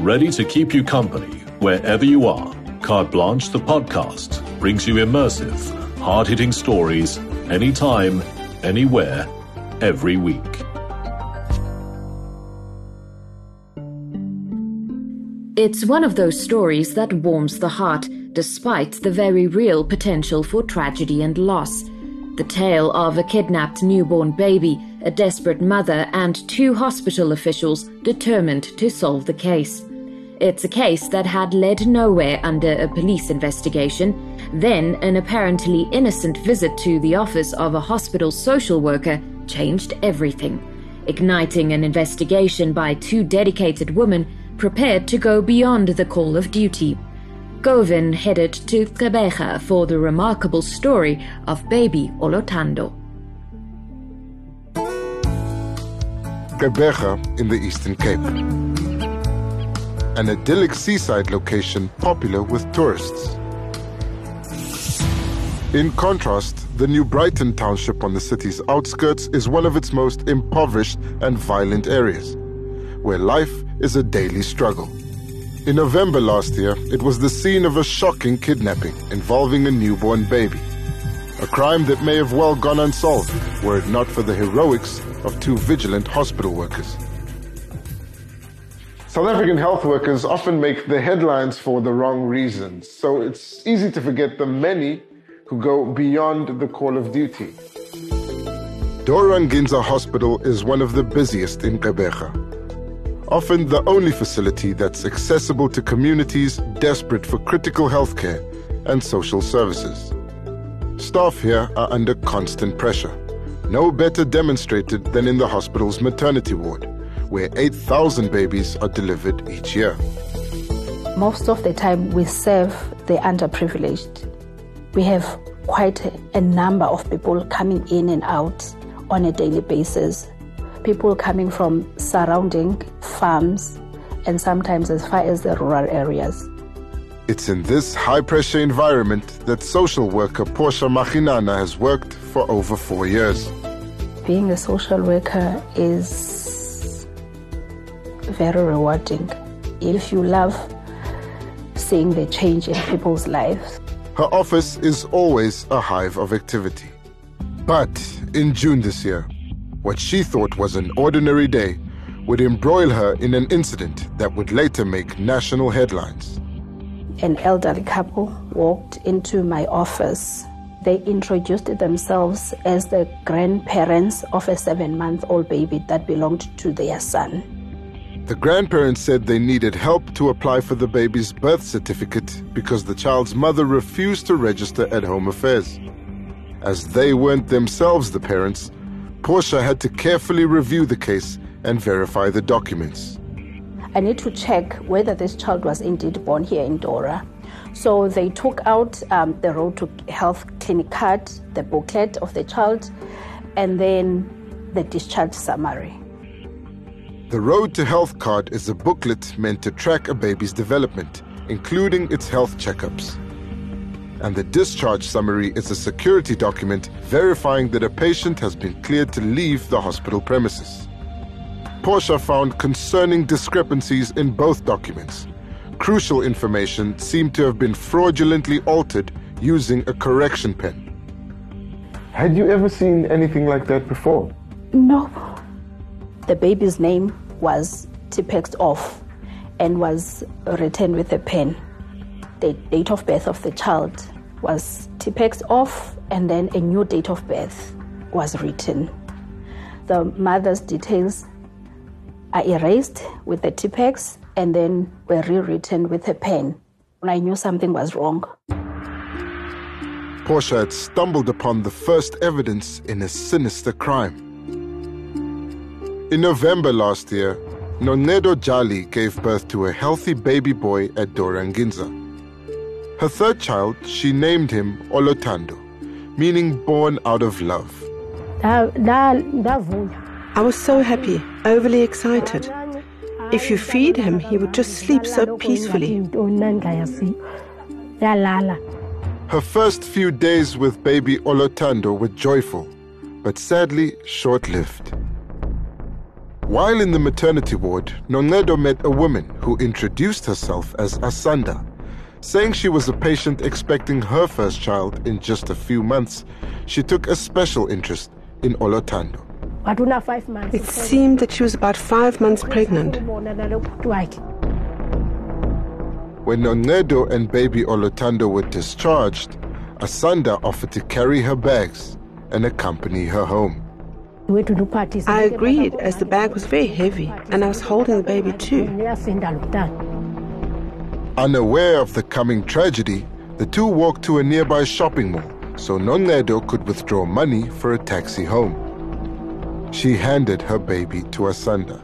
ready to keep you company wherever you are. Carte Blanche, the podcast, brings you immersive, hard hitting stories anytime, anywhere, every week. It's one of those stories that warms the heart, despite the very real potential for tragedy and loss. The tale of a kidnapped newborn baby, a desperate mother, and two hospital officials determined to solve the case. It's a case that had led nowhere under a police investigation. Then, an apparently innocent visit to the office of a hospital social worker changed everything, igniting an investigation by two dedicated women prepared to go beyond the call of duty. Govan headed to Gqeberha for the remarkable story of baby Olothando. Gqeberha in the Eastern Cape. An idyllic seaside location popular with tourists. In contrast, the New Brighton township on the city's outskirts is one of its most impoverished and violent areas, where life is a daily struggle. In November last year, it was the scene of a shocking kidnapping involving a newborn baby. A crime that may have well gone unsolved were it not for the heroics of two vigilant hospital workers. South African health workers often make the headlines for the wrong reasons, so it's easy to forget the many who go beyond the call of duty. Dora Nginza Hospital is one of the busiest in Gqeberha. Often the only facility that's accessible to communities desperate for critical healthcare and social services. Staff here are under constant pressure, no better demonstrated than in the hospital's maternity ward where 8,000 babies are delivered each year. Most of the time, we serve the underprivileged. We have quite a number of people coming in and out on a daily basis. People coming from surrounding farms and sometimes as far as the rural areas. It's in this high pressure environment that social worker Portia Machinana has worked for over four years. Being a social worker is very rewarding if you love seeing the change in people's lives. Her office is always a hive of activity. But in June this year, what she thought was an ordinary day would embroil her in an incident that would later make national headlines. An elderly couple walked into my office. They introduced themselves as the grandparents of a seven month old baby that belonged to their son. The grandparents said they needed help to apply for the baby's birth certificate because the child's mother refused to register at Home Affairs. As they weren't themselves the parents, Portia had to carefully review the case and verify the documents. I need to check whether this child was indeed born here in Dora. So they took out um, the road to health clinic card, the booklet of the child, and then the discharge summary. The Road to Health card is a booklet meant to track a baby's development, including its health checkups. And the discharge summary is a security document verifying that a patient has been cleared to leave the hospital premises. Portia found concerning discrepancies in both documents. Crucial information seemed to have been fraudulently altered using a correction pen. Had you ever seen anything like that before? No. The baby's name was tipexed off and was written with a pen. The date of birth of the child was tipexed off, and then a new date of birth was written. The mother's details are erased with the tipex and then were rewritten with a pen. I knew something was wrong. Portia had stumbled upon the first evidence in a sinister crime. In November last year, Noncedo Jali gave birth to a healthy baby boy at Dora Nginza. Her third child, she named him Olothando, meaning born out of love. I was so happy, overly excited. If you feed him, he would just sleep so peacefully. Her first few days with baby Olothando were joyful, but sadly short lived. While in the maternity ward, Noncedo met a woman who introduced herself as Asanda. Saying she was a patient expecting her first child in just a few months, she took a special interest in Olothando. It seemed that she was about five months pregnant. When Noncedo and baby Olothando were discharged, Asanda offered to carry her bags and accompany her home. I agreed as the bag was very heavy and I was holding the baby too. Unaware of the coming tragedy, the two walked to a nearby shopping mall so Noncedo could withdraw money for a taxi home. She handed her baby to Asanda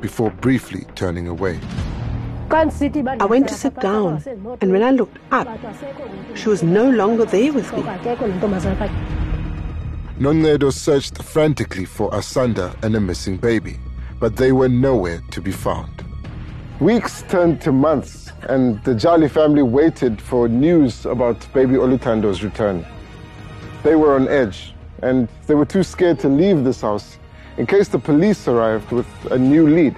before briefly turning away. I went to sit down, and when I looked up, she was no longer there with me. Noncedo searched frantically for Asanda and a missing baby, but they were nowhere to be found. Weeks turned to months, and the Jali family waited for news about baby Olothando's return. They were on edge, and they were too scared to leave this house in case the police arrived with a new lead.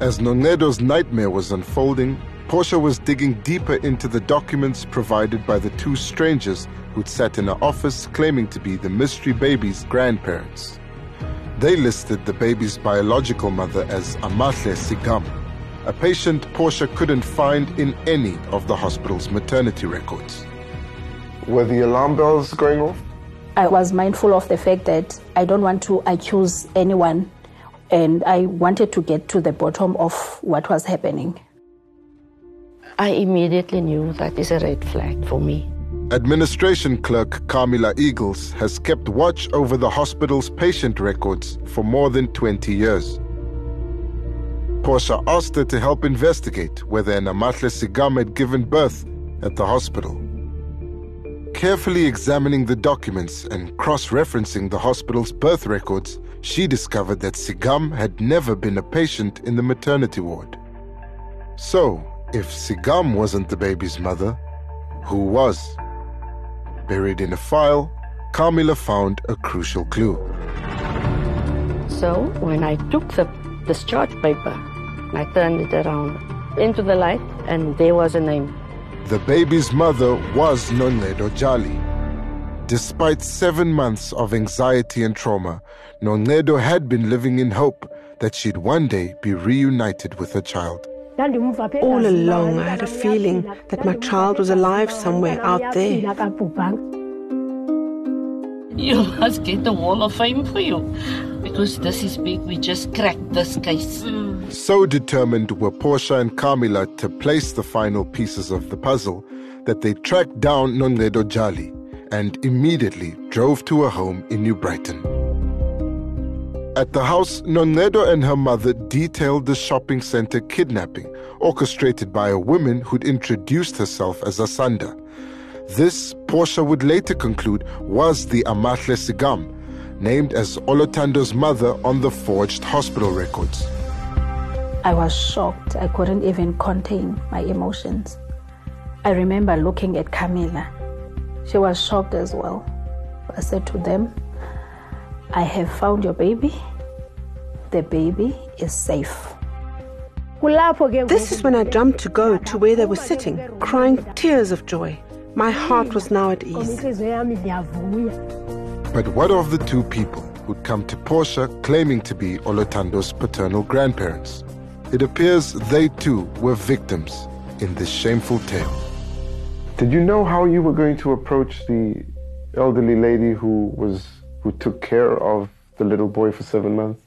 As Noncedo's nightmare was unfolding, Portia was digging deeper into the documents provided by the two strangers who'd sat in her office claiming to be the mystery baby's grandparents. They listed the baby's biological mother as Amahle Sigam, a patient Portia couldn't find in any of the hospital's maternity records. Were the alarm bells going off? I was mindful of the fact that I don't want to accuse anyone and I wanted to get to the bottom of what was happening. I immediately knew that is a red flag for me. Administration clerk Carmilla Eagles has kept watch over the hospital's patient records for more than 20 years. Portia asked her to help investigate whether an Amahle Sigam had given birth at the hospital. Carefully examining the documents and cross referencing the hospital's birth records, she discovered that Sigam had never been a patient in the maternity ward. So, if Sigam wasn't the baby's mother, who was? Buried in a file, Carmilla found a crucial clue. So, when I took the discharge paper, I turned it around into the light, and there was a name. The baby's mother was Noncedo Jali. Despite seven months of anxiety and trauma, Noncedo had been living in hope that she'd one day be reunited with her child. All along, I had a feeling that my child was alive somewhere out there. You must get the wall of fame for you. Because this is big, we just cracked this case. So determined were Portia and Carmilla to place the final pieces of the puzzle that they tracked down Noncedo Jali and immediately drove to her home in New Brighton. At the house, Noncedo and her mother detailed the shopping center kidnapping, orchestrated by a woman who'd introduced herself as Asanda. This, Portia would later conclude, was the Amahle Sigam, named as Olothando's mother on the forged hospital records. I was shocked. I couldn't even contain my emotions. I remember looking at Carmilla. She was shocked as well. I said to them, I have found your baby. The baby is safe. This is when I jumped to go to where they were sitting, crying tears of joy. My heart was now at ease. But what of the two people who'd come to Portia claiming to be Olothando's paternal grandparents? It appears they too were victims in this shameful tale. Did you know how you were going to approach the elderly lady who was who took care of the little boy for seven months?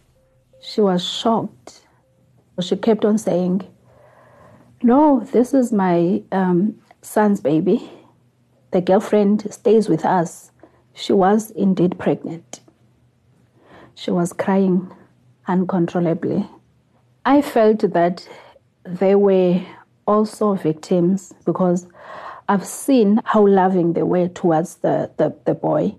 She was shocked. She kept on saying, No, this is my um, son's baby. The girlfriend stays with us. She was indeed pregnant. She was crying uncontrollably. I felt that they were also victims because I've seen how loving they were towards the, the, the boy.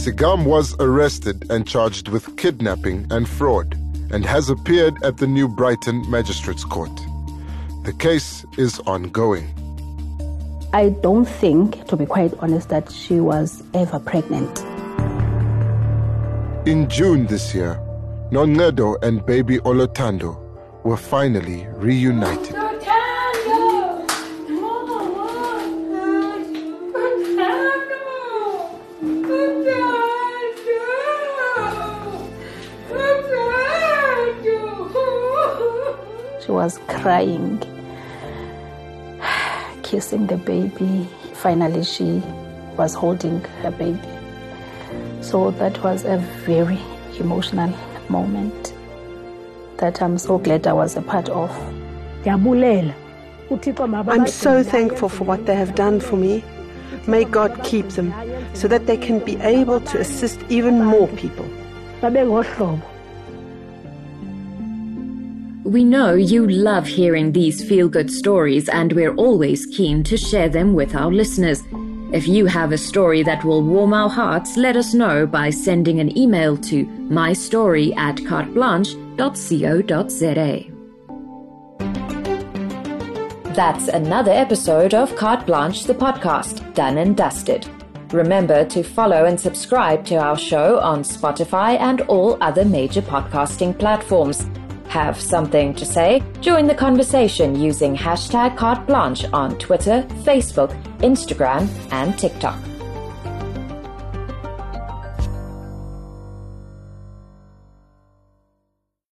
Sigam was arrested and charged with kidnapping and fraud and has appeared at the New Brighton Magistrates Court. The case is ongoing. I don't think, to be quite honest, that she was ever pregnant. In June this year, Noncedo and baby Olothando were finally reunited. Was crying, kissing the baby. Finally, she was holding her baby. So that was a very emotional moment that I'm so glad I was a part of. I'm so thankful for what they have done for me. May God keep them so that they can be able to assist even more people. We know you love hearing these feel good stories, and we're always keen to share them with our listeners. If you have a story that will warm our hearts, let us know by sending an email to mystory at carteblanche.co.za. That's another episode of Carte Blanche the podcast, done and dusted. Remember to follow and subscribe to our show on Spotify and all other major podcasting platforms. Have something to say? Join the conversation using hashtag Carte Blanche on Twitter, Facebook, Instagram, and TikTok.